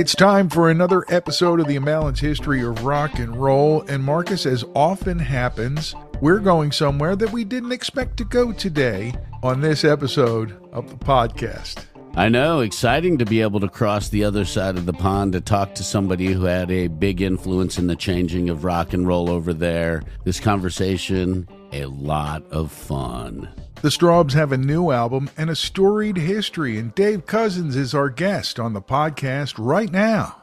It's time for another episode of the Imbalanced History of Rock and Roll. And Markus, as often happens, we're going somewhere that we didn't expect to go today on this episode of the podcast. I know, exciting to be able to cross the other side of the pond to talk to somebody who had a big influence in the changing of rock and roll over there. This conversation, a lot of fun. The Strawbs have a new album and a storied history, and Dave Cousins is our guest on the podcast right now.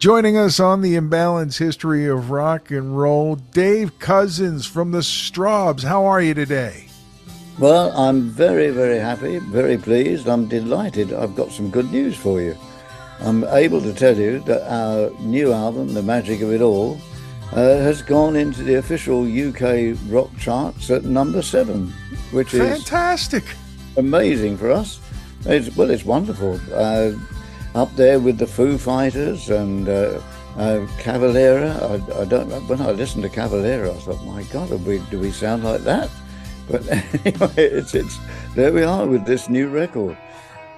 Joining us on the Imbalanced History of Rock and Roll, Dave Cousins from the Strawbs. How are you today? Well, I'm very, very happy, very pleased. I'm delighted. I've got some good news for you. I'm able to tell you that our new album, The Magic of It All, uh, has gone into the official UK rock charts at number seven, which Fantastic. is fantastic, amazing for us. It's, well, it's wonderful. Uh, up there with the Foo Fighters and uh, uh, Cavalera. I, I, don't. When I listened to Cavalera, I thought, my God, do we, do we sound like that? But anyway, it's it's there we are with this new record.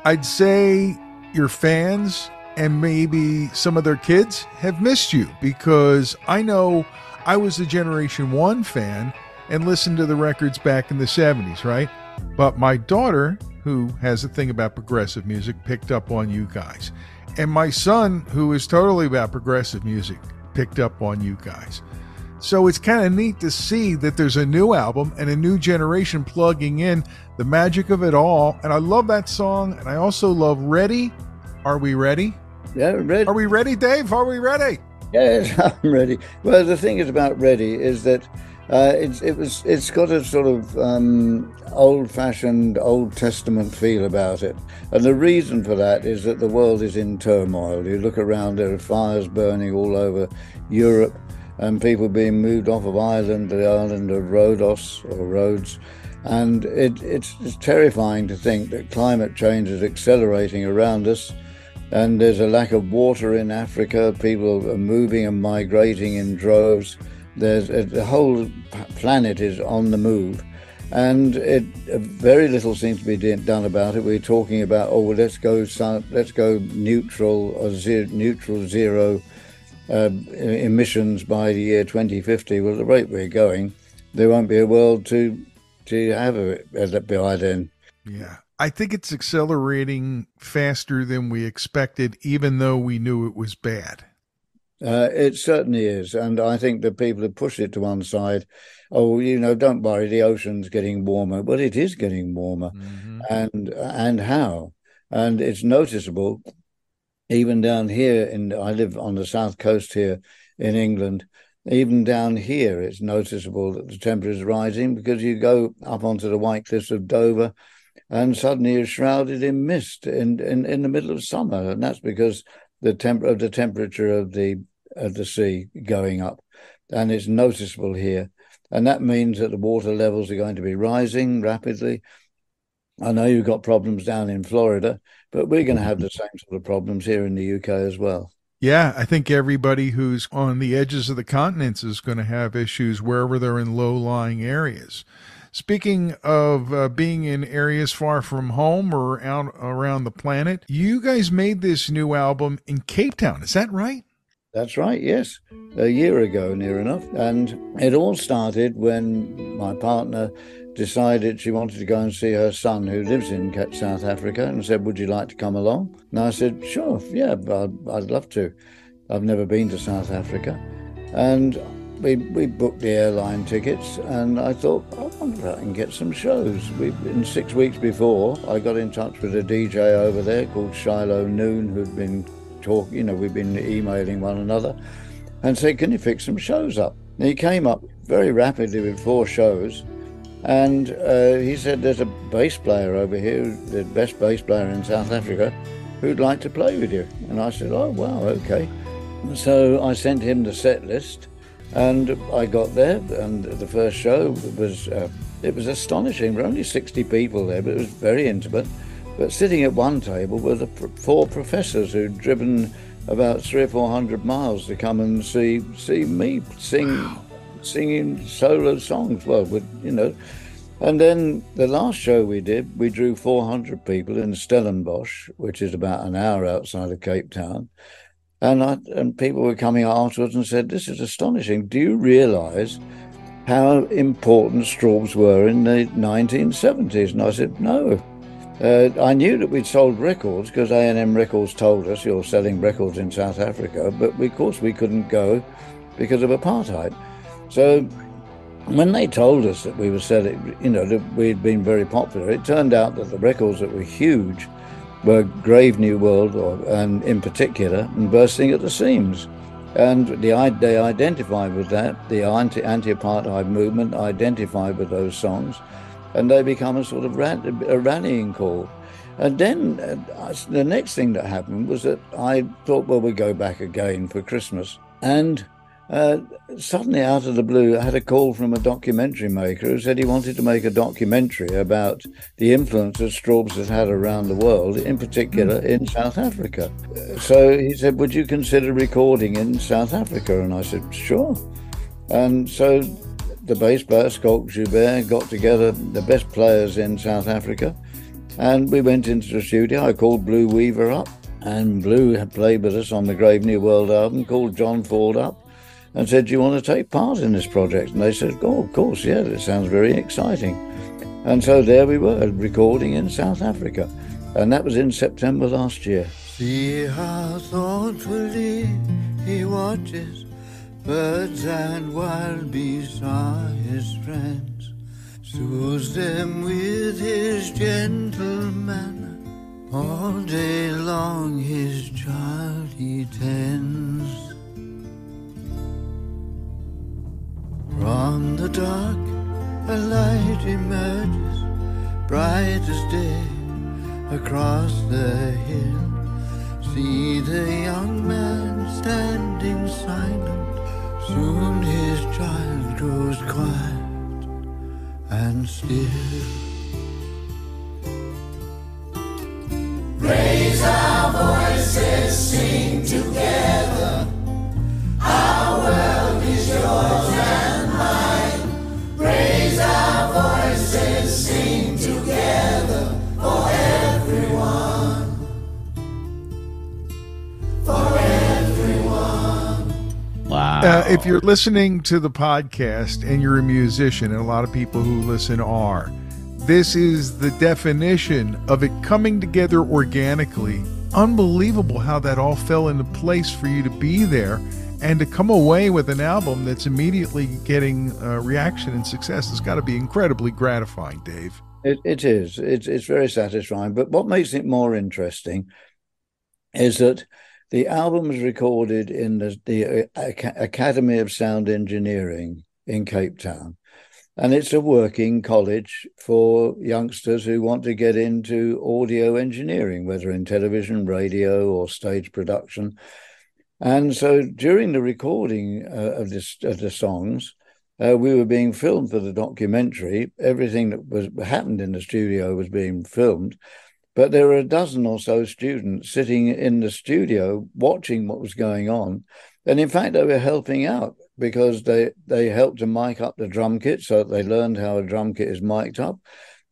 I'd say your fans and maybe some of their kids have missed you because I know I was a Generation 1 fan and listened to the records back in the 70s, right? But my daughter, who has a thing about progressive music, picked up on you guys. And my son, who is totally about progressive music, picked up on you guys. So it's kind of neat to see that there's a new album and a new generation plugging in the magic of it all. And I love that song. And I also love Ready. Are we ready? Yeah, ready. Are we ready, Dave? Are we ready? Yes, I'm ready. Well, the thing is about Ready is that uh, it's it was it's got a sort of um, old-fashioned Old Testament feel about it, and the reason for that is that the world is in turmoil. You look around, there are fires burning all over Europe, and people being moved off of Ireland, the island of Rhodos or Rhodes, and it, it's, it's terrifying to think that climate change is accelerating around us and there's a lack of water in Africa. People are moving and migrating in droves. There's a, the whole planet is on the move, and it very little seems to be done about it. We're talking about oh, well, let's go let's go neutral or zero, neutral zero uh, emissions by the year 2050. Well, the rate we're going, there won't be a world to to have it by then. Yeah. I think it's accelerating faster than we expected, even though we knew it was bad. Uh, it certainly is. And I think the people have pushed it to one side. Oh, you know, don't worry, the ocean's getting warmer. But it is getting warmer. Mm-hmm. And and how? And it's noticeable even down here in I live on the south coast here in England. Even down here, it's noticeable that the temperature is rising because you go up onto the White Cliffs of Dover, and suddenly you're shrouded in mist in, in, in the middle of summer, and that's because the temp of the temperature of the of the sea going up, and it's noticeable here, and that means that the water levels are going to be rising rapidly. I know you've got problems down in Florida, but we're going to have the same sort of problems here in the UK as well. Yeah, I think everybody who's on the edges of the continents is going to have issues wherever they're in low lying areas. Speaking of uh, being in areas far from home or out around the planet, you guys made this new album in Cape Town. Is that right? That's right, yes. A year ago, near enough. And it all started when my partner decided she wanted to go and see her son who lives in South Africa and said, Would you like to come along? And I said, Sure, yeah, I'd, I'd love to. I've never been to South Africa. And we, we booked the airline tickets, and I thought, I wonder if I can get some shows. We, in six weeks before, I got in touch with a DJ over there called Shiloh Noone, who'd been talking, you know, we've been emailing one another. and said, Can you fix some shows up? And he came up very rapidly with four shows. And uh, he said, There's a bass player over here, the best bass player in South Africa, who'd like to play with you. And I said, Oh, wow, okay. So I sent him the set list, and I got there, and the first show was uh, it was astonishing. There were only 60 people there, but it was very intimate. But sitting at one table were the four professors who'd driven about three or four hundred miles to come and see see me sing, wow. singing solo songs. Well, with you know, and then the last show we did, we drew 400 people in Stellenbosch, which is about an hour outside of Cape Town. And I, and people were coming afterwards and said, "This is astonishing. Do you realise how important Strawbs were in the 1970s?" And I said, "No." Uh, I knew that we'd sold records because A&M Records told us you're selling records in South Africa, but we, of course we couldn't go because of apartheid. So when they told us that we were selling, you know, that we'd been very popular, it turned out that the records that were huge were Grave New World, or, and in particular, and bursting at the seams. And the, they identified with that, the anti apartheid movement identified with those songs and they become a sort of a rallying call. And then uh, the next thing that happened was that I thought, well, we go back again for Christmas. And uh, suddenly, out of the blue, I had a call from a documentary maker who said he wanted to make a documentary about the influence that Strawbs has had around the world, in particular in South Africa. So he said, Would you consider recording in South Africa? And I said, Sure. And so the bass player, Schalk Joubert, got together the best players in South Africa. And we went into the studio. I called Blue Weaver up, and Blue had played with us on the Grave New World album, called John Ford up, and said, Do you want to take part in this project? And they said, Oh, of course, yeah, it sounds very exciting. And so there we were, recording in South Africa. And that was in September last year. See how thoughtfully he watches Birds and wild beasts are his friends, soothes them with his gentle manner. All day long his child he tends. From the dark a light emerges, bright as day, across the hill. See the young man standing silent Soon his child grows quiet and still. Raise our voices, sing together. Our world is yours. Raise our voices, sing together for everyone. For everyone. Wow. Uh, if you're listening to the podcast and you're a musician, and a lot of people who listen are, this is the definition of it coming together organically. Unbelievable how that all fell into place for you to be there and to come away with an album that's immediately getting uh, reaction and success. It's got to be incredibly gratifying, Dave. It, it is. It's, it's very satisfying. But what makes it more interesting is that the album was recorded in the, the uh, Academy of Sound Engineering in Cape Town. And it's a working college for youngsters who want to get into audio engineering, whether in television, radio, or stage production. And so during the recording uh, of, this, of the songs, uh, we were being filmed for the documentary. Everything that was happened in the studio was being filmed. But there were a dozen or so students sitting in the studio watching what was going on. And in fact, they were helping out because they, they helped to mic up the drum kit. So they learned how a drum kit is mic'd up.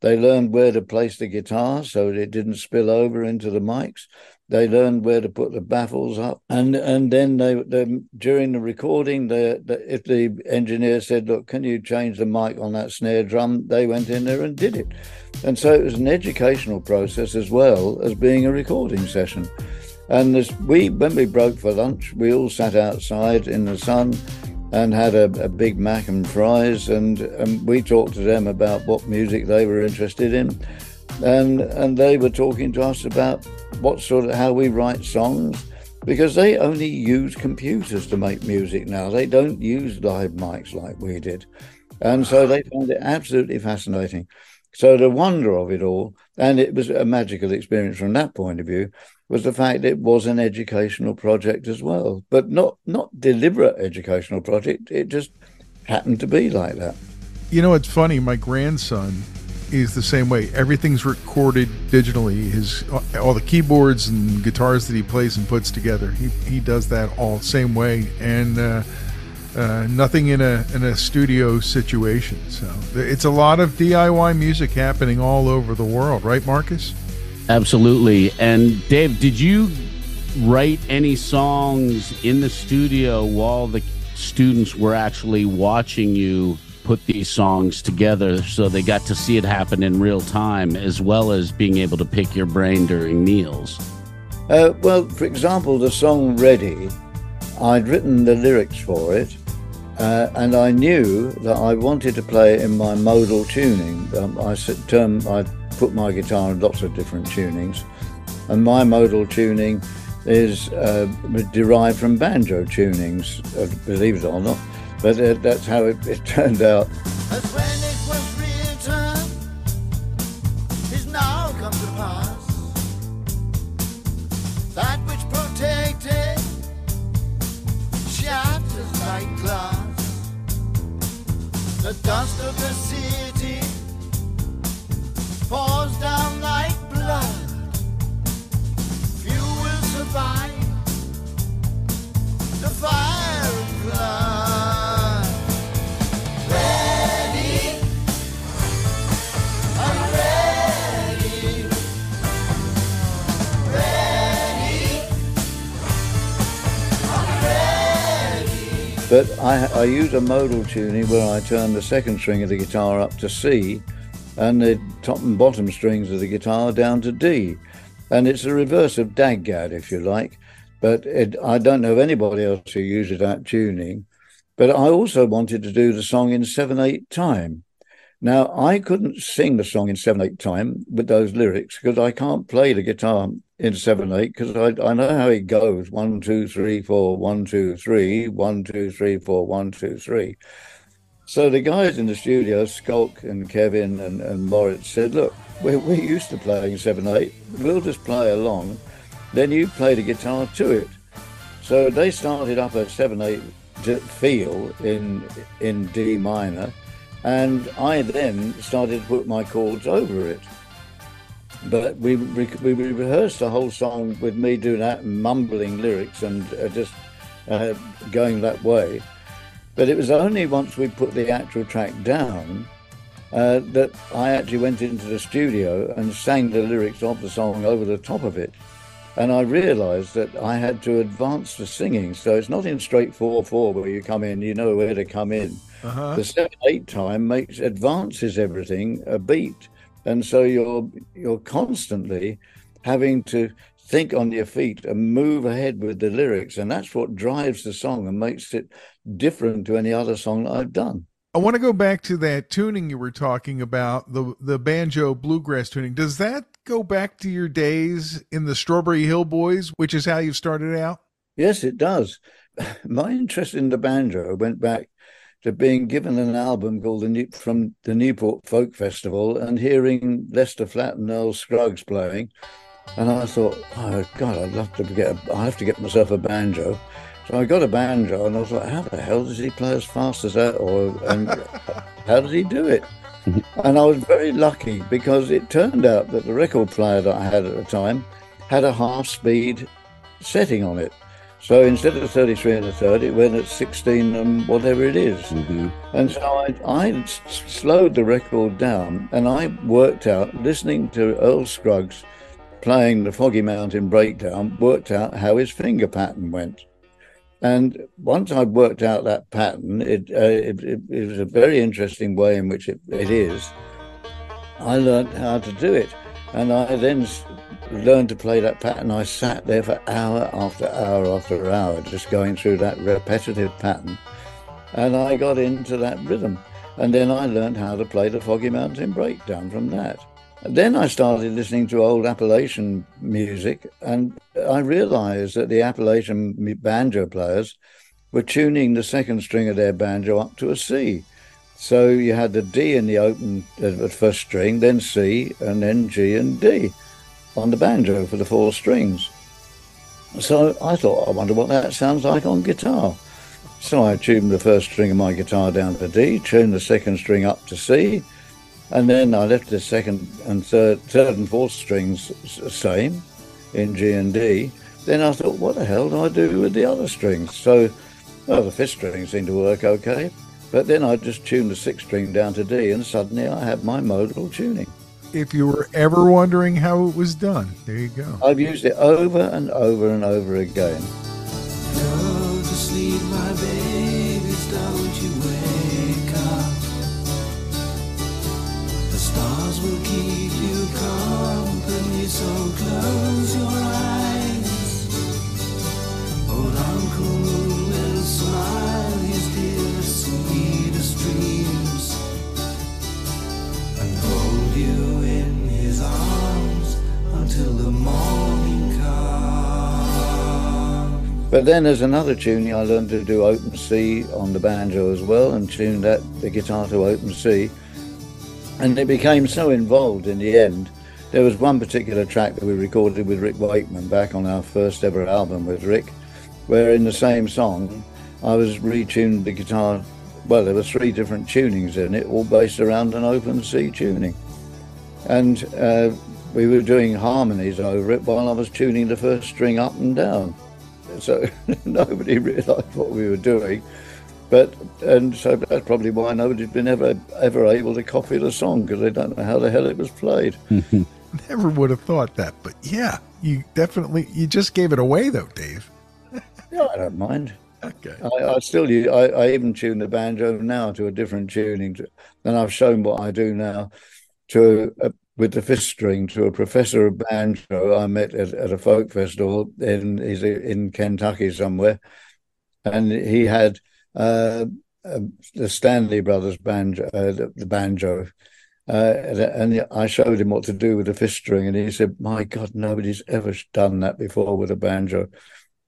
They learned where to place the guitar so it didn't spill over into the mics. They learned where to put the baffles up, and and then they, they during the recording, if the engineer said, "Look, can you change the mic on that snare drum?" They went in there and did it, and so it was an educational process as well as being a recording session. And this, we, when we broke for lunch, we all sat outside in the sun and had a, a, big mac and fries, and, and we talked to them about what music they were interested in, and and they were talking to us about what sort of how we write songs, because they only use computers to make music now. They don't use live mics like we did. And so they ah. found it absolutely fascinating. So the wonder of it all, and it was a magical experience from that point of view, was the fact it was an educational project as well, but not not deliberate educational project. It just happened to be like that. You know, it's funny. My grandson is the same way. Everything's recorded digitally. His all the keyboards and guitars that he plays and puts together, he he does that all same way, and uh, uh, nothing in a in a studio situation. So it's a lot of DIY music happening all over the world, right, Markus? Absolutely. And Dave, did you write any songs in the studio while the students were actually watching you put these songs together so they got to see it happen in real time as well as being able to pick your brain during meals? Uh, well, for example, the song Ready, I'd written the lyrics for it, uh, and I knew that I wanted to play in my modal tuning. Um, I term, I put my guitar in lots of different tunings, and my modal tuning is uh, derived from banjo tunings, uh, believe it or not. But uh, that's how it, it turned out. The dust of the city pours But I, I use a modal tuning where I turn the second string of the guitar up to C and the top and bottom strings of the guitar down to D. And it's the reverse of DADGAD, if you like. But it, I don't know of anybody else who uses that tuning. But I also wanted to do the song in 7 8 time. Now, I couldn't sing the song in 7 8 time with those lyrics because I can't play the guitar in 7 8 because I, I know how it goes 1, 2, 3, 4, 1, 2, 3, 1, 2, 3, 4, 1, 2, 3. So the guys in the studio, Schalk and Kevin and, and Moritz, said, Look, we're, we're used to playing 7 8. We'll just play along. Then you play the guitar to it. So they started up a 7 8 feel in, in D minor. And I then started to put my chords over it. But we, we, we rehearsed the whole song with me doing that mumbling lyrics and uh, just uh, going that way. But it was only once we put the actual track down uh, that I actually went into the studio and sang the lyrics of the song over the top of it. And I realized that I had to advance the singing. So it's not in straight 4 4 where you come in, you know where to come in. Uh-huh. The 7 8 time makes advances everything a beat. And so you're you're constantly having to think on your feet and move ahead with the lyrics. And that's what drives the song and makes it different to any other song that I've done. I want to go back to that tuning you were talking about, the the banjo bluegrass tuning. Does that go back to your days in the Strawberry Hill Boys, which is how you started out? Yes, it does. My interest in the banjo went back to being given an album called the New, from the Newport Folk Festival and hearing Lester Flatt and Earl Scruggs playing, and I thought, oh God, I'd love to get. A, I have to get myself a banjo. So I got a banjo, and I was like, how the hell does he play as fast as that, or and how does he do it? and I was very lucky because it turned out that the record player that I had at the time had a half speed setting on it. So instead of 33 and a third, it went at 16 and whatever it is. Mm-hmm. And so I slowed the record down and I worked out, listening to Earl Scruggs playing the Foggy Mountain Breakdown, worked out how his finger pattern went. And once I worked out that pattern, it, uh, it, it, it was a very interesting way in which it, it is. I learned how to do it. And I then learned to play that pattern. I sat there for hour after hour after hour, just going through that repetitive pattern. And I got into that rhythm. And then I learned how to play the Foggy Mountain Breakdown from that. Then I started listening to old Appalachian music, and I realized that the Appalachian banjo players were tuning the second string of their banjo up to a C. So you had the D in the open uh, first string, then C, and then G and D on the banjo for the four strings. So I thought, I wonder what that sounds like on guitar. So I tuned the first string of my guitar down to D, tuned the second string up to C, and then I left the second and third, third and fourth strings same in G and D. Then I thought, what the hell do I do with the other strings? So, well, the fifth string seemed to work okay. But then I just tuned the sixth string down to D, and suddenly I had my modal tuning. If you were ever wondering how it was done, there you go. I've used it over and over and over again. Go to sleep, my babies, don't you wake up. The stars will keep you company, so close But then there's another tuning I learned to do open C on the banjo as well, and tuned that the guitar to open C. And it became so involved in the end. There was one particular track that we recorded with Rick Wakeman back on our first ever album with Rick, where in the same song I was retuned the guitar. Well, there were three different tunings in it, all based around an open C tuning. And uh, we were doing harmonies over it while I was tuning the first string up and down. So nobody realised what we were doing. But and so that's probably why nobody's been ever ever able to copy the song because they don't know how the hell it was played. Never would have thought that, but yeah, you definitely you just gave it away though, Dave. Yeah, I don't mind. Okay. I, I still use, I, I even tune the banjo now to a different tuning, to, and I've shown what I do now to a, with the fifth string to a professor of banjo I met at, at a folk festival in in Kentucky somewhere, and he had uh, uh, the Stanley Brothers banjo, uh, the, the banjo. Uh, and I showed him what to do with the fifth string, and he said, "My God, nobody's ever done that before with a banjo."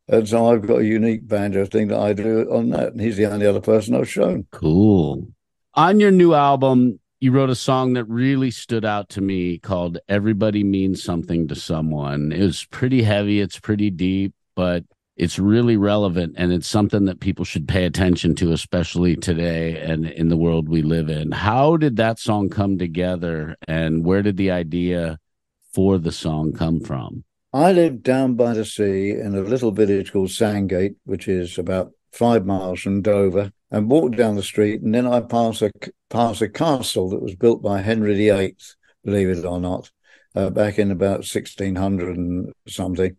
And so I've got a unique banjo thing that I do on that, and he's the only other person I've shown. Cool. On your new album, you wrote a song that really stood out to me called Everybody Means Something to Someone. It was pretty heavy, it's pretty deep, but it's really relevant and it's something that people should pay attention to, especially today and in the world we live in. How did that song come together and where did the idea for the song come from? I lived down by the sea in a little village called Sandgate, which is about five miles from Dover, and walked down the street, and then I passed a passed a castle that was built by Henry VIII, believe it or not, uh, back in about sixteen hundred and something.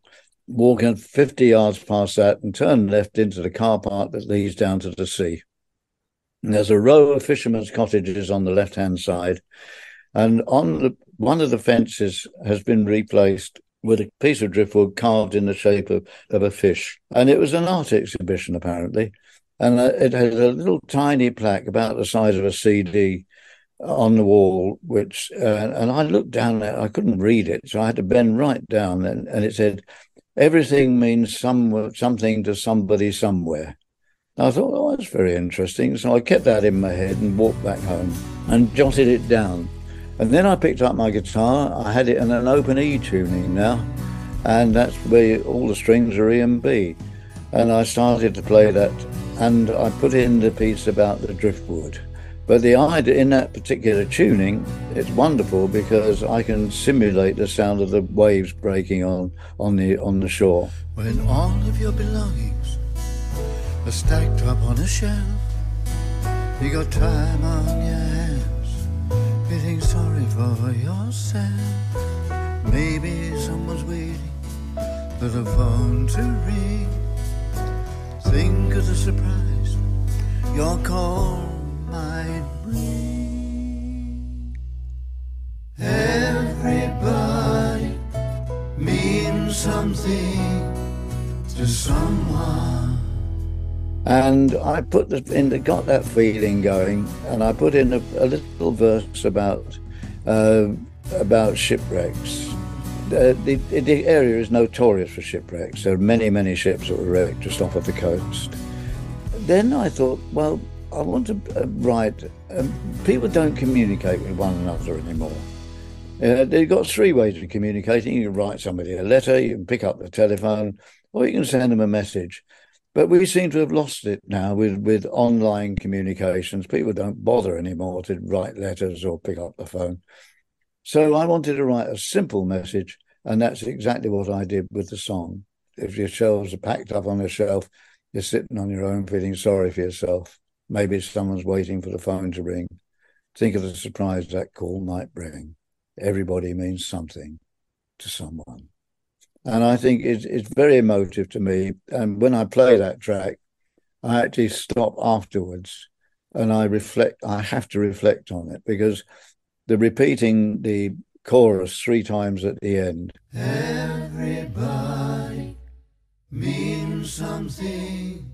Walking fifty yards past that, and turn left into the car park that leads down to the sea. And there's a row of fishermen's cottages on the left hand side, and on the one of the fences has been replaced with a piece of driftwood carved in the shape of, of a fish. And it was an art exhibition, apparently. And uh, it had a little tiny plaque about the size of a CD on the wall, which, uh, and I looked down there, I couldn't read it. So I had to bend right down, and, and it said, Everything means some, something to somebody somewhere. I thought, oh, that's very interesting. So I kept that in my head and walked back home and jotted it down. And then I picked up my guitar. I had it in an open E tuning now, and that's where all the strings are E and B. And I started to play that, and I put in the piece about the driftwood. But the idea in that particular tuning, it's wonderful because I can simulate the sound of the waves breaking on on the on the shore. When all of your belongings are stacked up on a shelf, you got time on your hands, sorry for yourself. Maybe someone's waiting for the phone to ring. Think of the surprise your call might bring. Everybody means something to someone. And I put the, in the, got that feeling going, and I put in a, a little verse about uh, about shipwrecks. Uh, the, the area is notorious for shipwrecks. There are many, many ships that were wrecked just off of the coast. Then I thought, well, I want to uh, write. Um, people don't communicate with one another anymore. Uh, they've got three ways of communicating. You can write somebody a letter, you can pick up the telephone, or you can send them a message. But we seem to have lost it now with, with online communications. People don't bother anymore to write letters or pick up the phone. So I wanted to write a simple message, and that's exactly what I did with the song. If your shelves are packed up on a shelf, you're sitting on your own feeling sorry for yourself. Maybe someone's waiting for the phone to ring. Think of the surprise that call might bring. Everybody means something to someone and I think it's, it's very emotive to me. And when I play that track, I actually stop afterwards and I reflect. I have to reflect on it because the repeating the chorus three times at the end. Everybody means something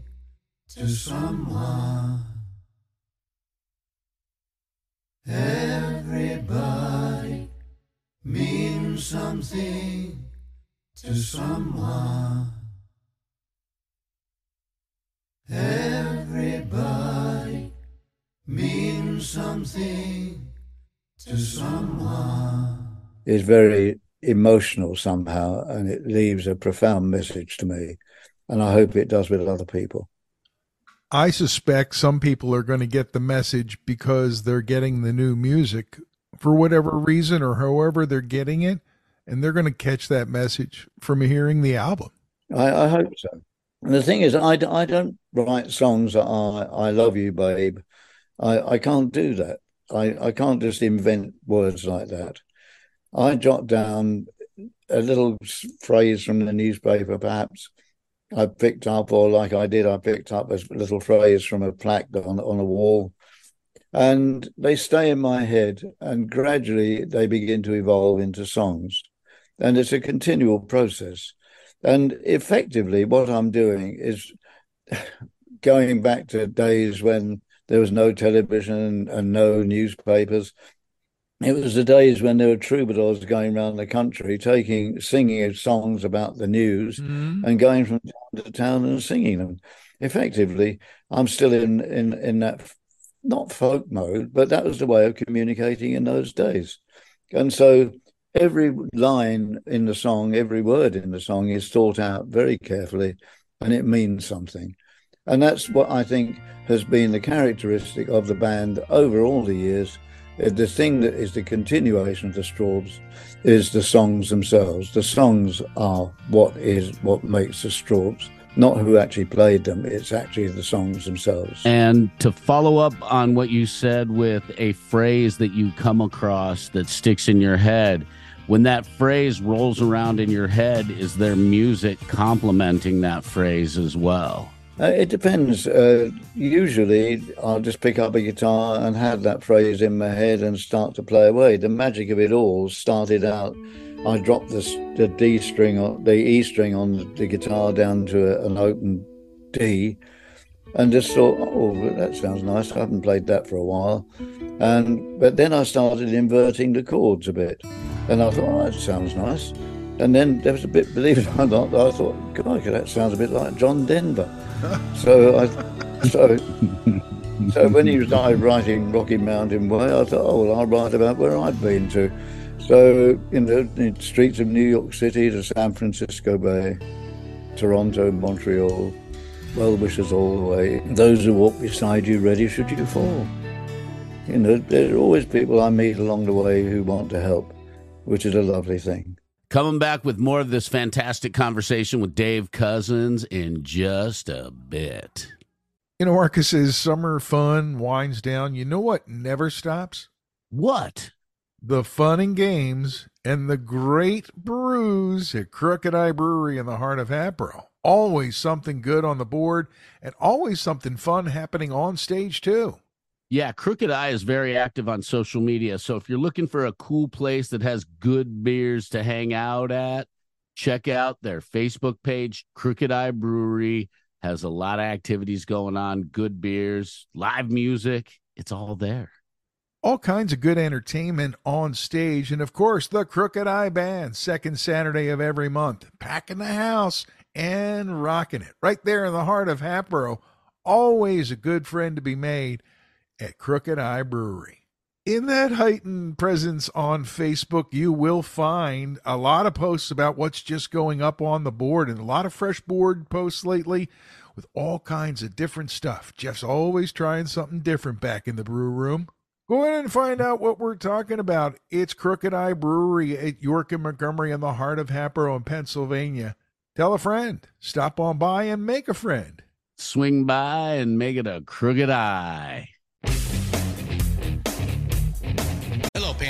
to someone. Everybody means something to someone. Everybody means something to someone. It's very emotional somehow, and it leaves a profound message to me. And I hope it does with other people. I suspect some people are going to get the message because they're getting the new music for whatever reason or however they're getting it and they're going to catch that message from hearing the album. I, I hope so. And the thing is, I, I don't write songs that are I love you, babe. I, I can't do that. I, I can't just invent words like that. I jot down a little phrase from the newspaper, perhaps I picked up, or like I did, I picked up a little phrase from a plaque on, on a wall. And they stay in my head, and gradually they begin to evolve into songs and it's a continual process. And effectively, what I'm doing is going back to days when there was no television and no newspapers. It was the days when there were troubadours going around the country, taking singing songs about the news, mm-hmm. and going from town to town and singing them. Effectively, I'm still in in in that not folk mode, but that was the way of communicating in those days. And so every line in the song, every word in the song is thought out very carefully and it means something. And that's what I think has been the characteristic of the band over all the years. Uh, the thing that is the continuation of the Strawbs is the songs themselves. The songs are what is what makes the Strawbs not who actually played them, it's actually the songs themselves. And to follow up on what you said with a phrase that you come across that sticks in your head, when that phrase rolls around in your head, is there music complementing that phrase as well? Uh, it depends. Uh, usually, I'll just pick up a guitar and have that phrase in my head and start to play away. The magic of it all started out. I dropped the, the D string, or the E string on the guitar down to a, an open D, and just thought, oh, that sounds nice. I haven't played that for a while. And but then I started inverting the chords a bit, and I thought, oh, that sounds nice. And then there was a bit, believe it or not, I thought, God, that sounds a bit like John Denver. so I, so, so when he started writing Rocky Mountain Way, I thought, oh, well, I'll write about where I've been to. So, you know, the streets of New York City to San Francisco Bay, Toronto, Montreal, well wishes all the way. Those who walk beside you ready should you fall. You know, there are always people I meet along the way who want to help, which is a lovely thing. Coming back with more of this fantastic conversation with Dave Cousins in just a bit. You know, Markus, as summer fun winds down, you know what never stops? What? The fun and games and the great brews at Crooked Eye Brewery in the heart of Hatboro always something good on the board and always something fun happening on stage too. Yeah, Crooked Eye is very active on social media. So if you're looking for a cool place that has good beers to hang out at, check out their Facebook page. Crooked Eye Brewery has a lot of activities going on, good beers, live music. It's all there. all kinds of good entertainment on stage. And of course, the Crooked Eye Band, second Saturday of every month, packing the house and rocking it right there in the heart of Hatboro. Always a good friend to be made at Crooked Eye Brewery. In that heightened presence on Facebook, you will find a lot of posts about what's just going up on the board and a lot of fresh board posts lately with all kinds of different stuff. Jeff's always trying something different back in the brew room. Go in and find out what we're talking about. It's Crooked Eye Brewery at York and Montgomery in the heart of Hatboro in Pennsylvania. Tell a friend, stop on by and make a friend. Swing by and make it a crooked eye.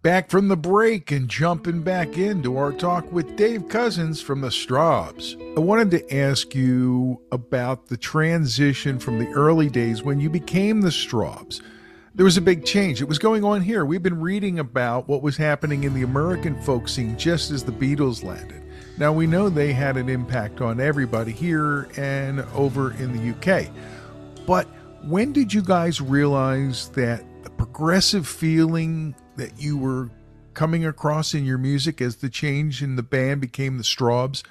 Back from the break and jumping back into our talk with Dave Cousins from the Strawbs. I wanted to ask you about the transition from the early days when you became the Strawbs. There was a big change. It was going on here. We've been reading about what was happening in the American folk scene just as the Beatles landed. Now we know they had an impact on everybody here and over in the UK. But when did you guys realize that the progressive feeling that you were coming across in your music as the change in the band became the Strawbs.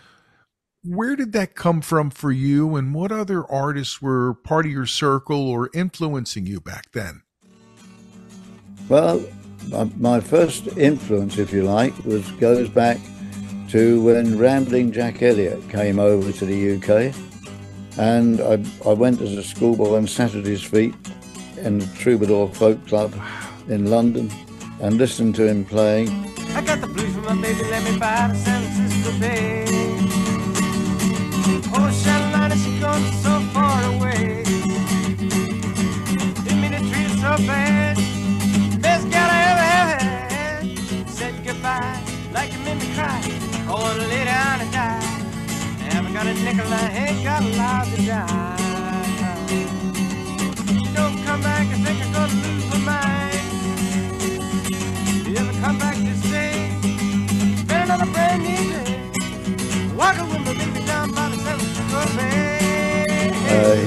Where did that come from for you, and what other artists were part of your circle or influencing you back then? Well, my first influence, if you like, was goes back to when Rambling Jack Elliott came over to the UK, and I, I went as a schoolboy on Saturday's Feet in the Troubadour Folk Club in London and listened to him playing. I got the blues my baby, let me buy the. Oh, she's gone so far away. Didn't mean to treat her so bad. Best I ever had. Said goodbye like you made me cry. Oh, I wanna lay down and die. Got a nickel, I ain't got a lot to die.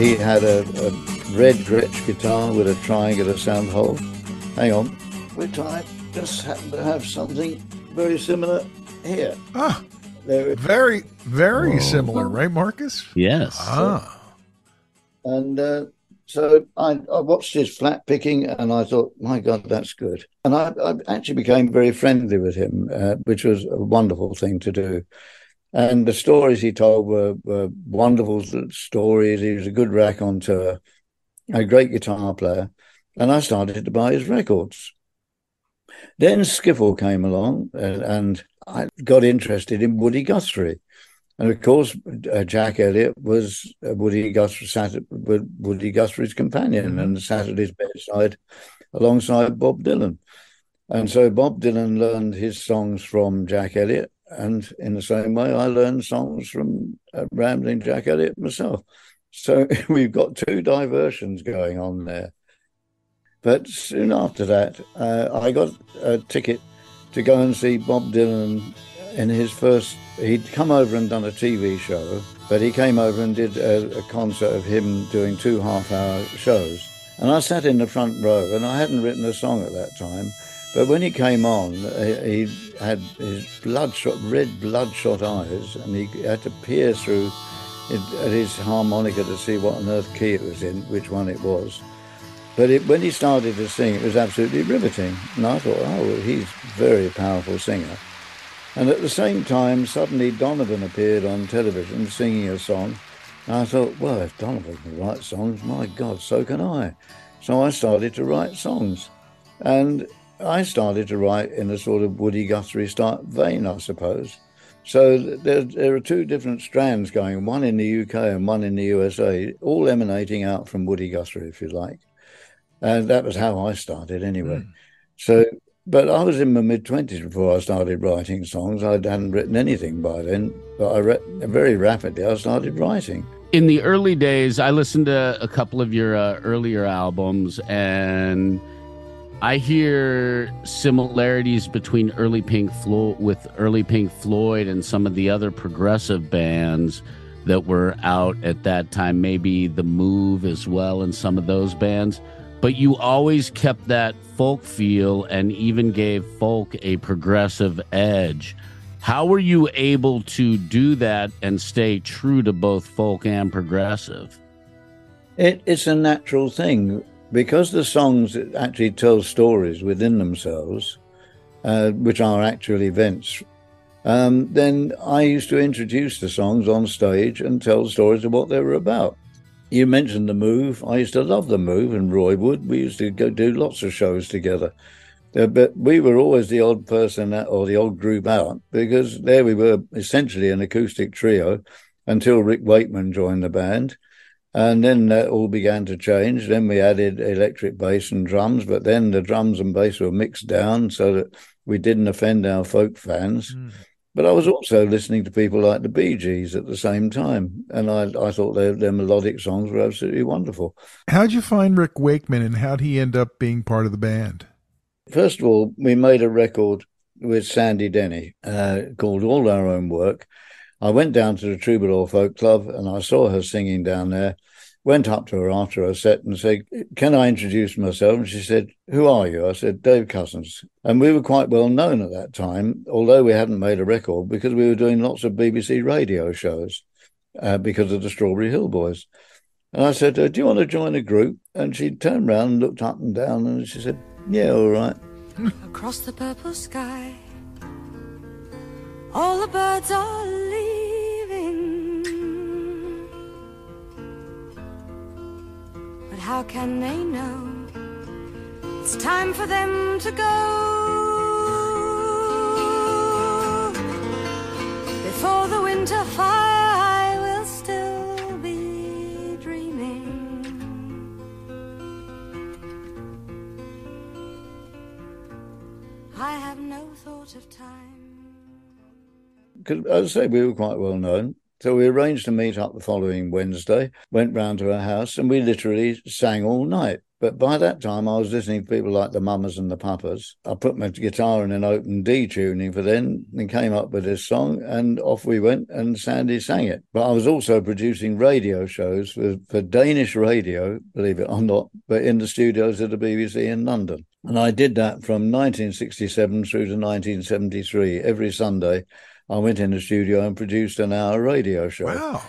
He had a, a red Gretsch guitar with a triangular sound hole. Hang on, which I just happen to have something very similar here. Ah, there very, very Whoa. similar, right, Markus? Yes. Ah. And uh, so I, I, watched his flat picking and I thought, my God, that's good. And I, I actually became very friendly with him, uh, which was a wonderful thing to do. And the stories he told were, were wonderful stories. He was a good raconteur, a great guitar player. And I started to buy his records. Then Skiffle came along and, and I got interested in Woody Guthrie. And of course, uh, Jack Elliott was uh, Woody, Guthrie, Woody Guthrie's companion and sat at his bedside alongside Bob Dylan. And so Bob Dylan learned his songs from Jack Elliott. And in the same way, I learned songs from uh, Rambling Jack Elliott myself. So we've got two diversions going on there. But soon after that, uh, I got a ticket to go and see Bob Dylan in his first. He'd come over and done a TV show, but he came over and did a, a concert of him doing two half hour shows. And I sat in the front row, and I hadn't written a song at that time. But when he came on, he had his bloodshot, red bloodshot eyes, and he had to peer through at his harmonica to see what on earth key it was in, which one it was. But it, when he started to sing, it was absolutely riveting. And I thought, oh, he's a very powerful singer. And at the same time, suddenly Donovan appeared on television singing a song. And I thought, well, if Donovan can write songs, my God, so can I. So I started to write songs. And I started to write in a sort of Woody Guthrie style vein, I suppose. So there, there are two different strands going, one in the UK and one in the USA, all emanating out from Woody Guthrie, if you like. And that was how I started anyway. Mm. So, but I was in my mid 20s before I started writing songs. I hadn't written anything by then, but I re- very rapidly I started writing. In the early days, I listened to a couple of your uh, earlier albums and I hear similarities between early Pink Floyd with early Pink Floyd and some of the other progressive bands that were out at that time, maybe The Move as well, and some of those bands. But you always kept that folk feel and even gave folk a progressive edge. How were you able to do that and stay true to both folk and progressive? It, it's a natural thing because the songs actually tell stories within themselves, uh, which are actual events, um, then I used to introduce the songs on stage and tell stories of what they were about. You mentioned the move. I used to love the move and Roy Wood. We used to go do lots of shows together. Uh, but we were always the odd person or the odd group out because there we were essentially an acoustic trio until Rick Wakeman joined the band. And then that all began to change. Then we added electric bass and drums, but then the drums and bass were mixed down so that we didn't offend our folk fans. Mm. But I was also listening to people like the Bee Gees at the same time, and I, I thought their, their melodic songs were absolutely wonderful. How'd you find Rick Wakeman, and how'd he end up being part of the band? First of all, we made a record with Sandy Denny uh, called All Our Own Work, I went down to the Troubadour Folk Club and I saw her singing down there. Went up to her after her set and said, Can I introduce myself? And she said, Who are you? I said, Dave Cousins. And we were quite well known at that time, although we hadn't made a record because we were doing lots of BBC radio shows uh, because of the Strawberry Hill Boys. And I said, uh, Do you want to join a group? And she turned around and looked up and down and she said, Yeah, all right. Across the purple sky all the birds are leaving. But how can they know it's time for them to go? Before the winter fire, I will still be dreaming. I have no thought of time as I say, we were quite well known. So we arranged to meet up the following Wednesday, went round to her house, and we literally sang all night. But by that time, I was listening to people like the Mamas and the Papas. I put my guitar in an open D tuning for them and came up with this song, and off we went, and Sandy sang it. But I was also producing radio shows for, for Danish radio, believe it or not, but in the studios of the BBC in London. And I did that from 1967 through to 1973, every Sunday I went in the studio and produced an hour radio show. Wow.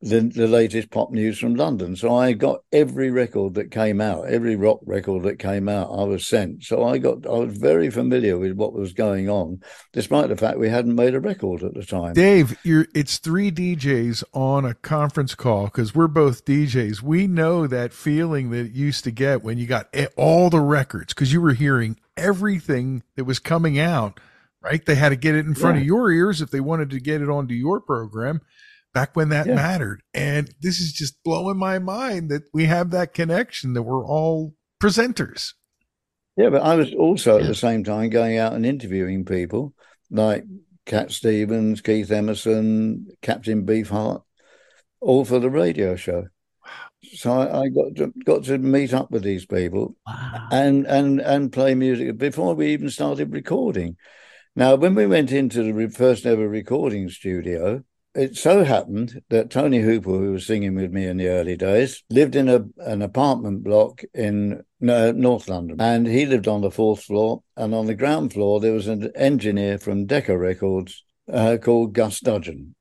The, the latest pop news from London. So I got every record that came out, every rock record that came out, I was sent. So I got, I was very familiar with what was going on, despite the fact we hadn't made a record at the time. Dave, you're, it's three DJs on a conference call because we're both DJs. We know that feeling that you used to get when you got all the records because you were hearing everything that was coming out right? They had to get it in front yeah. of your ears if they wanted to get it onto your program back when that yeah. mattered. And this is just blowing my mind that we have that connection that we're all presenters. Yeah, but I was also at Yeah. the same time going out and interviewing people like Cat Stevens, Keith Emerson, Captain Beefheart, all for the radio show. So I, I got to got to meet up with these people Wow. and and and play music before we even started recording. Now, when we went into the first ever recording studio, it so happened that Tony Hooper, who was singing with me in the early days, lived in a an apartment block in no, North London, and he lived on the fourth floor. And on the ground floor, there was an engineer from Decca Records uh, called Gus Dudgeon.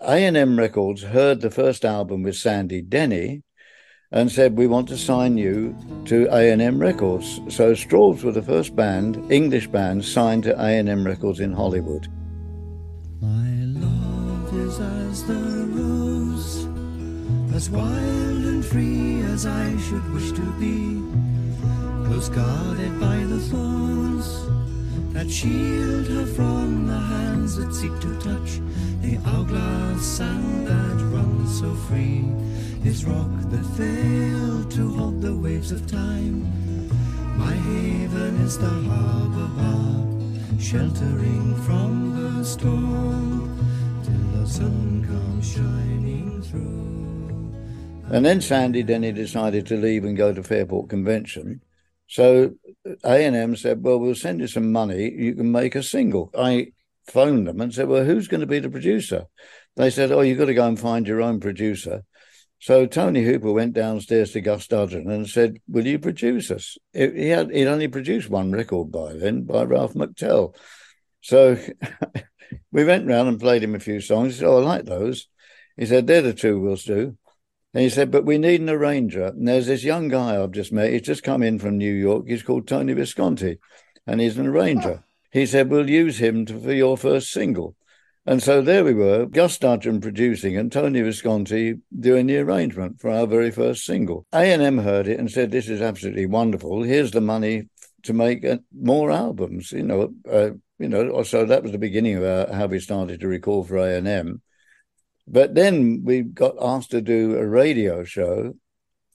A&M Records heard the first album with Sandy Denny and said, we want to sign you to A&M Records. So Strawbs were the first band, English band, signed to A&M Records in Hollywood. My love is as the rose, as wild and free as I should wish to be, close guarded by the thorns that shield her from the hands that seek to touch the hourglass sand that runs so free. His rock that failed to hold the waves of time. My haven is the harbor bar, sheltering from the storm till the sun comes shining through. And then Sandy Denny decided to leave and go to Fairport Convention. So A&M said, well, we'll send you some money. You can make a single. I phoned them and said, well, who's going to be the producer? They said, oh, you've got to go and find your own producer. So Tony Hooper went downstairs to Gus Dudgeon and said, will you produce us? He had, he'd only produced one record by then by Ralph McTell. So we went round and played him a few songs. He said, oh, I like those. He said, they're the two we'll do. And he said, but we need an arranger. And there's this young guy I've just met. He's just come in from New York. He's called Tony Visconti, and he's an arranger. He said, we'll use him to, for your first single. And so there we were, Gus Dudgeon producing and Tony Visconti doing the arrangement for our very first single. A&M heard it and said, this is absolutely wonderful. Here's the money to make uh, more albums, you know. Uh, you know, so that was the beginning of our, how we started to record for A&M. But then we got asked to do a radio show,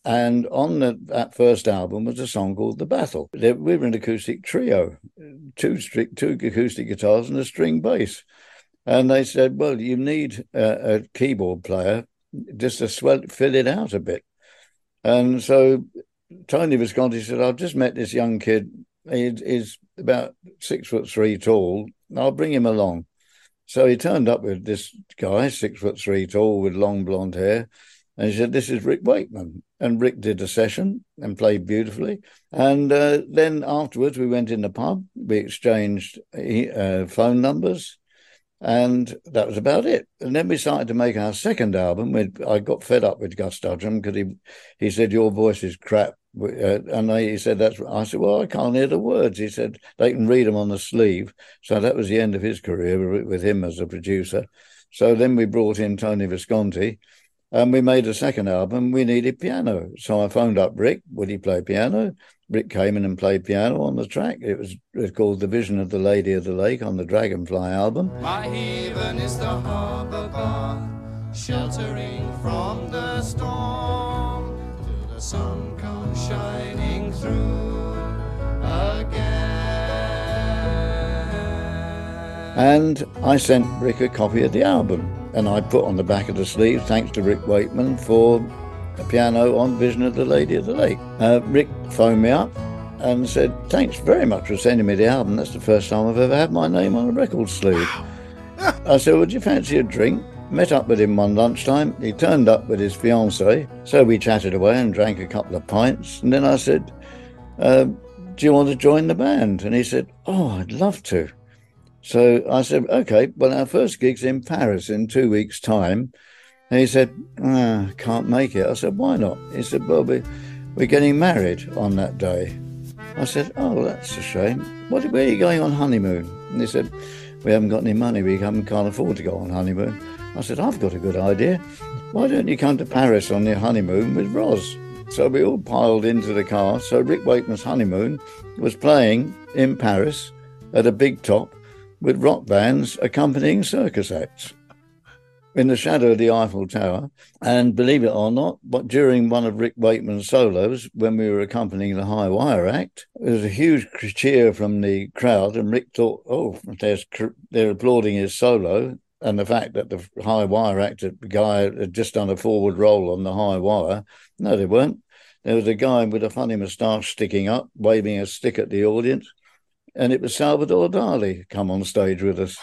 and on the, that first album was a song called "The Battle." We were an acoustic trio, two string, two acoustic guitars and a string bass. And they said, "Well, you need a, a keyboard player just to swell, fill it out a bit." And so Tony Visconti said, "I've just met this young kid. He, he's about six foot three tall. I'll bring him along." So he turned up with this guy, six foot three tall, with long blonde hair, and he said, "This is Rick Wakeman." And Rick did a session and played beautifully. And uh, then afterwards, we went in the pub. We exchanged uh, phone numbers, and that was about it. And then we started to make our second album. We, I got fed up with Gus Dudgeon because he he said your voice is crap. Uh, and I, he said that's. I said, well, I can't hear the words. He said they can read them on the sleeve. So that was the end of his career with, with him as a producer. So then we brought in Tony Visconti, and we made a second album. We needed piano, so I phoned up Rick. Would he play piano? Rick came in and played piano on the track. It was, it was called "The Vision of the Lady of the Lake" on the Dragonfly album. My haven is the harbor bar, sheltering from the storm till the sun comes shining through again. And I sent Rick a copy of the album, and I put on the back of the sleeve, thanks to Rick Wakeman, for a piano on Vision of the Lady of the Lake. Uh, Rick phoned me up and said, Thanks very much for sending me the album. That's the first time I've ever had my name on a record sleeve. I said, Would you fancy a drink? Met up with him one lunchtime. He turned up with his fiancée. So we chatted away and drank a couple of pints. And then I said, uh, Do you want to join the band? And he said, Oh, I'd love to. So I said, okay, well, our first gig's in Paris in two weeks' time. And he said, ah, can't make it. I said, why not? He said, well, we, we're getting married on that day. I said, oh, that's a shame. What, where are you going on honeymoon? And he said, we haven't got any money. We can't afford to go on honeymoon. I said, I've got a good idea. Why don't you come to Paris on your honeymoon with Roz? So we all piled into the car. So Rick Wakeman's honeymoon was playing in Paris at a big top with rock bands accompanying circus acts. in the shadow of the Eiffel Tower. And believe it or not, but during one of Rick Wakeman's solos, when we were accompanying the High Wire Act, there was a huge cheer from the crowd, and Rick thought, "Oh, they're applauding his solo." And the fact that the High Wire Act guy had just done a forward roll on the high wire. No, they weren't. There was a guy with a funny moustache sticking up, waving a stick at the audience. And it was Salvador Dali come on stage with us.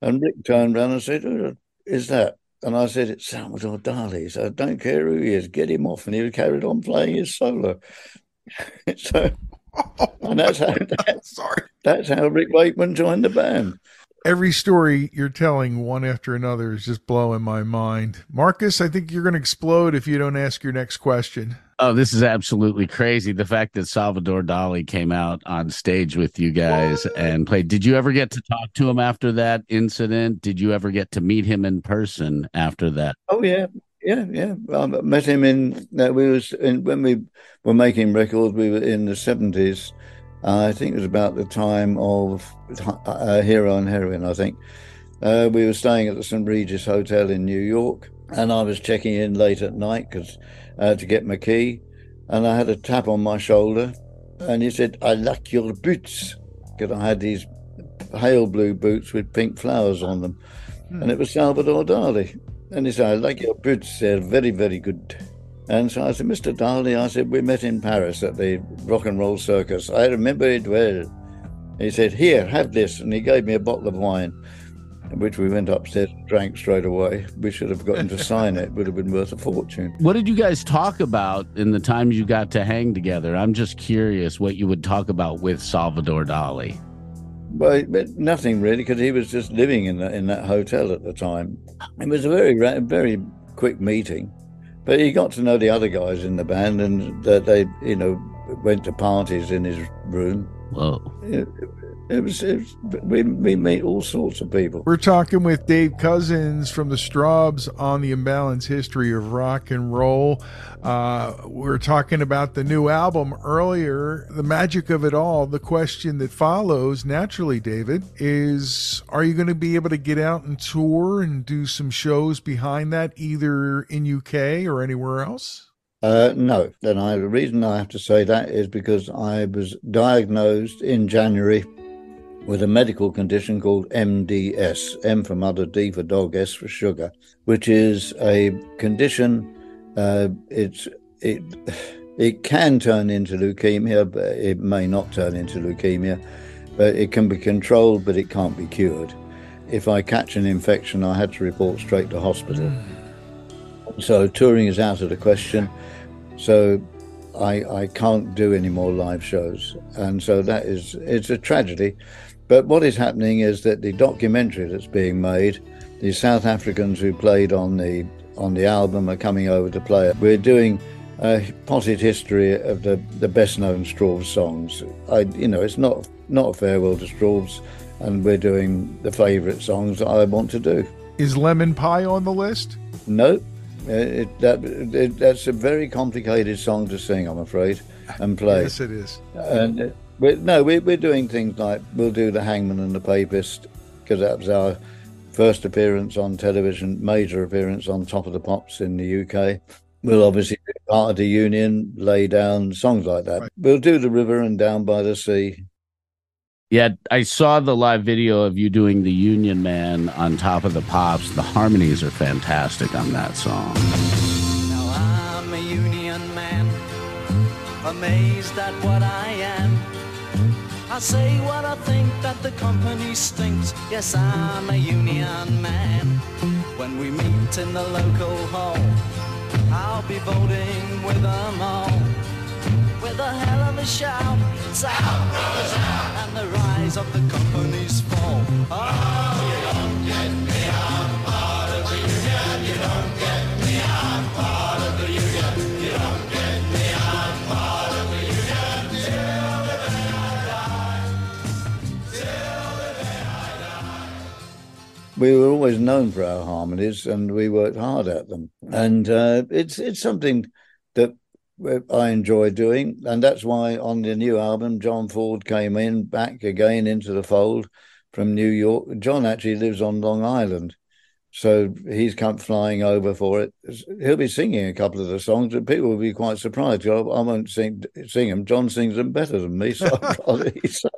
And Rick turned around and said, Who is that? And I said, It's Salvador Dali. So I don't care who he is, get him off. And he carried on playing his solo. so, and that's how, that, Sorry. that's how Rick Wakeman joined the band. Every story you're telling one after another is just blowing my mind. Markus, I think you're going to explode if you don't ask your next question. Oh, this is absolutely crazy. The fact that Salvador Dali came out on stage with you guys and played. Did you ever get to talk to him after that incident? Did you ever get to meet him in person after that? Oh yeah, yeah, yeah. I met him in. Uh, we was in, when we were making records. We were in the seventies. I think it was about the time of uh, Hero and Heroine. I think uh, we were staying at the St Regis Hotel in New York, and I was checking in late at night because uh, to get my key, and I had a tap on my shoulder, and he said, "I like your boots," because I had these pale blue boots with pink flowers on them, hmm. and it was Salvador Dali, and he said, "I like your boots; they're very, very good." And so I said, Mr. Dali, I said, we met in Paris at the Rock and Roll Circus. I remember it well. He said, Here, have this. And he gave me a bottle of wine, which we went upstairs and drank straight away. We should have gotten to sign it. it would have been worth a fortune. What did you guys talk about in the times you got to hang together? I'm just curious what you would talk about with Salvador Dali. Well, but nothing really, because he was just living in that in that hotel at the time. It was a very very quick meeting. But he got to know the other guys in the band, and that they, you know, went to parties in his room. Whoa! It, was, it was, we we meet all sorts of people. We're talking with Dave Cousins from the Strawbs on the imbalance history of rock and roll. Uh, we are talking about the new album earlier, the magic of it all. The question that follows naturally, David, is: Are you going to be able to get out and tour and do some shows behind that, either in UK or anywhere else? Uh, no. Then I, the reason I have to say that is because I was diagnosed in January with a medical condition called MDS, M for mother, D for dog, S for sugar, which is a condition uh, it's it it can turn into leukemia, but it may not turn into leukemia. But it can be controlled, but it can't be cured. If I catch an infection, I had to report straight to hospital. So touring is out of the question. So I, I can't do any more live shows, and so that is it's a tragedy. But what is happening is that the documentary that's being made, the South Africans who played on the on the album are coming over to play it. We're doing a potted history of the, the best known Strawbs songs. I, you know, it's not not a farewell to Strawbs, and we're doing the favourite songs that I want to do. Is Lemon Pie on the list? No, uh, it, that it, that's a very complicated song to sing, I'm afraid, and play. yes, it is. And uh, we're, no, we're, we're doing things like we'll do the Hangman and the Papist because that was our first appearance on television, major appearance on Top of the Pops in the UK. We'll mm. obviously be part of the union, lay down songs like that. Right. We'll do the river and down by the sea. Yeah, I saw the live video of you doing the Union Man on top of the pops. The harmonies are fantastic on that song. Now I'm a Union man, amazed at what I am. I say what I think that the company stinks. Yes, I'm a union man. When we meet in the local hall, I'll be voting with them all. With a hell of a shout, it's out, and the rise of the company's fall. Oh, you we were always known for our harmonies and we worked hard at them. And uh, it's it's something that I enjoy doing. And that's why on the new album, John Ford came in back again into the fold from New York. John actually lives on Long Island. So he's come flying over for it. He'll be singing a couple of the songs, and people will be quite surprised. I, I won't sing sing them. John sings them better than me, so saying,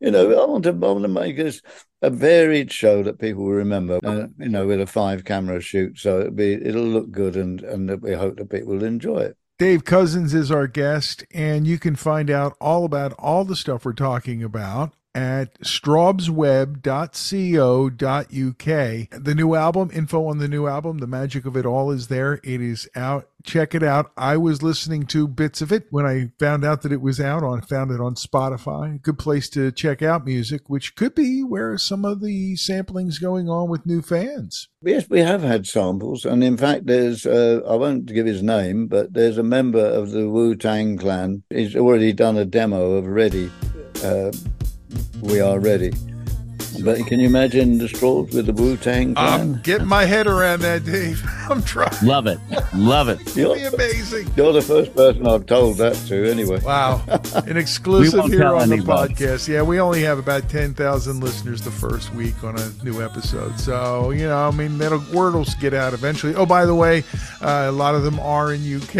you know, I want to, I want to make this a varied show that people will remember. Uh, you know, with a five camera shoot, so it'll be it'll look good, and and we hope that people will enjoy it. Dave Cousins is our guest, and you can find out all about all the stuff we're talking about at strawbsweb.co.uk. The new album, info on the new album, The Magic of It All is there. It is out. Check it out. I was listening to bits of it when I found out that it was out on found it on Spotify. Good place to check out music, which could be where some of the sampling's going on with new fans. Yes, we have had samples, and in fact, there's uh, I won't give his name, but there's a member of the Wu Tang Clan. He's already done a demo of Ready. Uh, we are ready. But can you imagine the Strawbs with the Wu Tang I'm getting my head around that, Dave. I'm trying. Love it. Love it. It'll be amazing. You're the first person I've told that to, anyway. Wow. An exclusive here on the podcast. Yeah, we only have about 10,000 listeners the first week on a new episode. So, you know, I mean, that'll, word will get out eventually. Oh, by the way, uh, a lot of them are in UK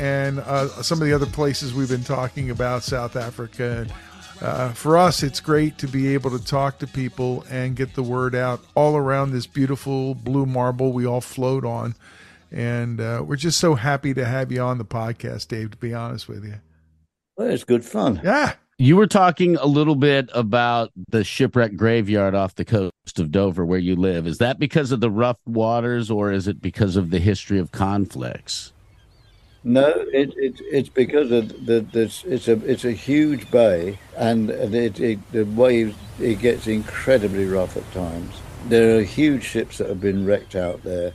and uh, some of the other places we've been talking about, South Africa and uh, for us, it's great to be able to talk to people and get the word out all around this beautiful blue marble we all float on. And uh, we're just so happy to have you on the podcast, Dave, to be honest with you. Well, it's good fun. Yeah. You were talking a little bit about the shipwreck graveyard off the coast of Dover where you live. Is that because of the rough waters or is it because of the history of conflicts? No, it, it, it's because of the, it's a it's a huge bay, and it, it, the waves it gets incredibly rough at times. There are huge ships that have been wrecked out there,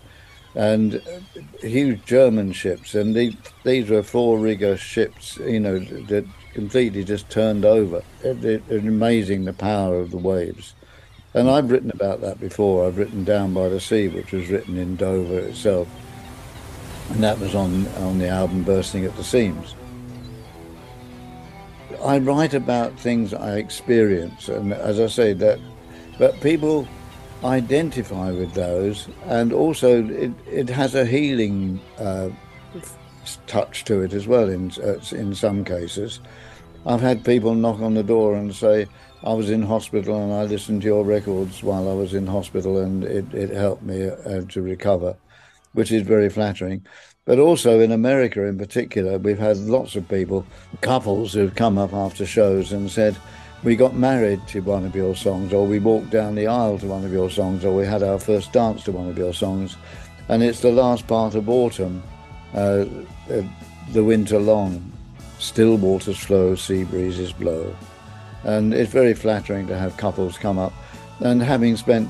and uh, huge German ships, and these these were four rigger ships, you know, that completely just turned over. it's amazing the power of the waves. And I've written about that before. I've written Down by the Sea, which was written in Dover itself and that was on, on the album Bursting at the Seams. I write about things I experience, and as I say, that, but people identify with those, and also it, it has a healing uh, touch to it as well. In uh, in some cases, I've had people knock on the door and say, "I was in hospital and I listened to your records while I was in hospital, and it, it helped me uh, to recover." Which is very flattering. But also in America, in particular, we've had lots of people, couples who've come up after shows and said, We got married to one of your songs, or we walked down the aisle to one of your songs, or we had our first dance to one of your songs. And it's the last part of autumn, uh, uh, the winter long. Still waters flow, sea breezes blow. And it's very flattering to have couples come up and having spent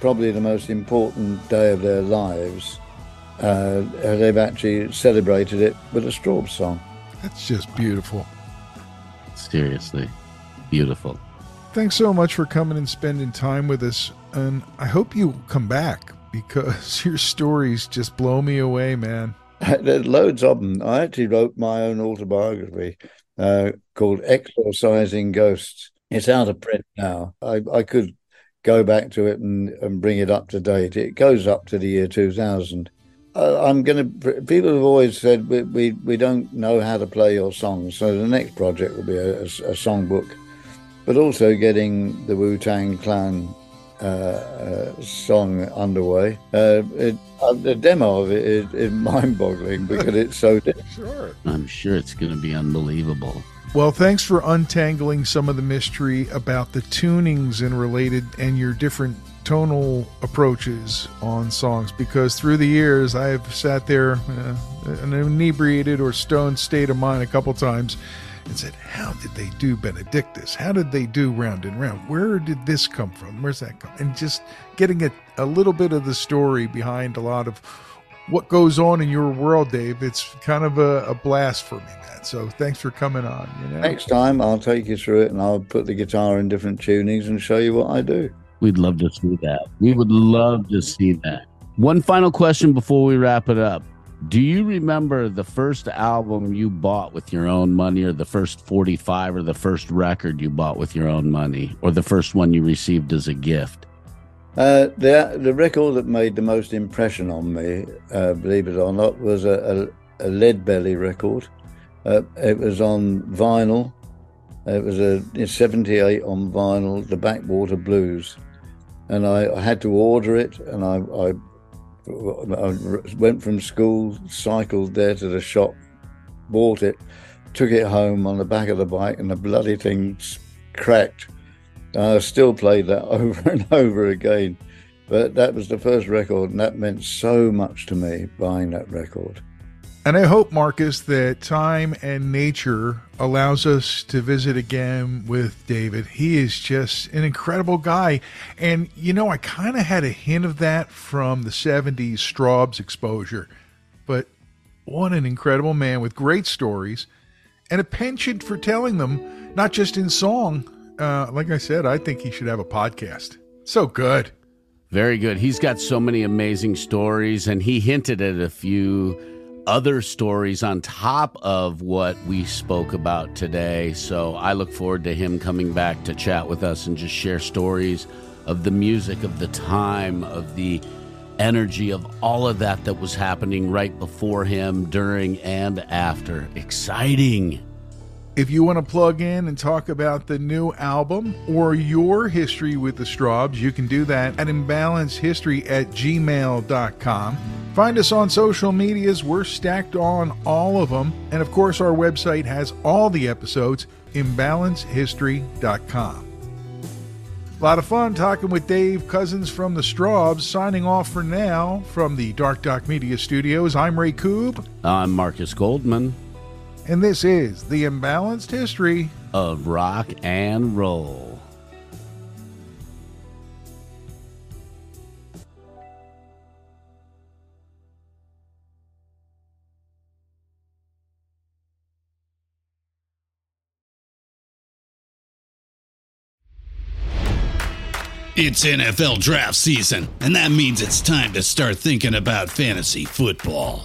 probably the most important day of their lives uh, they've actually celebrated it with a Strawbs song. That's just beautiful. Seriously, beautiful. Thanks so much for coming and spending time with us. And I hope you come back because your stories just blow me away, man. There's loads of them. I actually wrote my own autobiography uh, called Exorcising Ghosts. It's out of print now. I, I could go back to it and, and bring it up to date. It goes up to the year 2000 uh, I'm going to. People have always said we, we, we don't know how to play your songs, so the next project will be a, a, a songbook, but also getting the Wu Tang Clan uh, uh, song underway. Uh, it, uh, the demo of it is, is mind-boggling because it's so. Sure. I'm sure it's going to be unbelievable. Well, thanks for untangling some of the mystery about the tunings and related and your different tonal approaches on songs because through the years I've sat there uh, an inebriated or stoned state of mind a couple times and said, How did they do Benedictus? How did they do Round and Round? Where did this come from? Where's that come? And just getting a, a little bit of the story behind a lot of what goes on in your world, Dave. It's kind of a, a blast for me, man. So thanks for coming on. You know? Next time I'll take you through it and I'll put the guitar in different tunings and show you what I do. We'd love to see that. We would love to see that. One final question before we wrap it up. Do you remember the first album you bought with your own money, or the first 45, or the first record you bought with your own money, or the first one you received as a gift? Uh, the the record that made the most impression on me, uh, believe it or not, was a, a, a Lead Belly record. Uh, it was on vinyl. It was a 78 on vinyl, the Backwater Blues. And I, had to order it, and I, I, I went from school, cycled there to the shop, bought it, took it home on the back of the bike, and the bloody thing cracked. I still played that over and over again. But that was the first record, and that meant so much to me buying that record. And I hope, Markus, that time and nature allows us to visit again with David. He is just an incredible guy. And, you know, I kind of had a hint of that from the 70s Strawbs exposure. But what an incredible man with great stories and a penchant for telling them, not just in song, uh, like I said, I think he should have a podcast. So good. Very good. He's got so many amazing stories, and he hinted at a few other stories on top of what we spoke about today. So I look forward to him coming back to chat with us and just share stories of the music, of the time, of the energy, of all of that that was happening right before him, during, and after. Exciting. If you want to plug in and talk about the new album or your history with the Strawbs, you can do that at imbalancehistory at gmail.com. Find us on social medias. We're stacked on all of them. And of course, our website has all the episodes, imbalancehistory.com. A lot of fun talking with Dave Cousins from the Strawbs. Signing off for now from the Dark Doc Media Studios. I'm Ray Koob. I'm Markus Goldman and this is the imbalanced history of rock and roll. It's NFL draft season, and that means it's time to start thinking about fantasy football.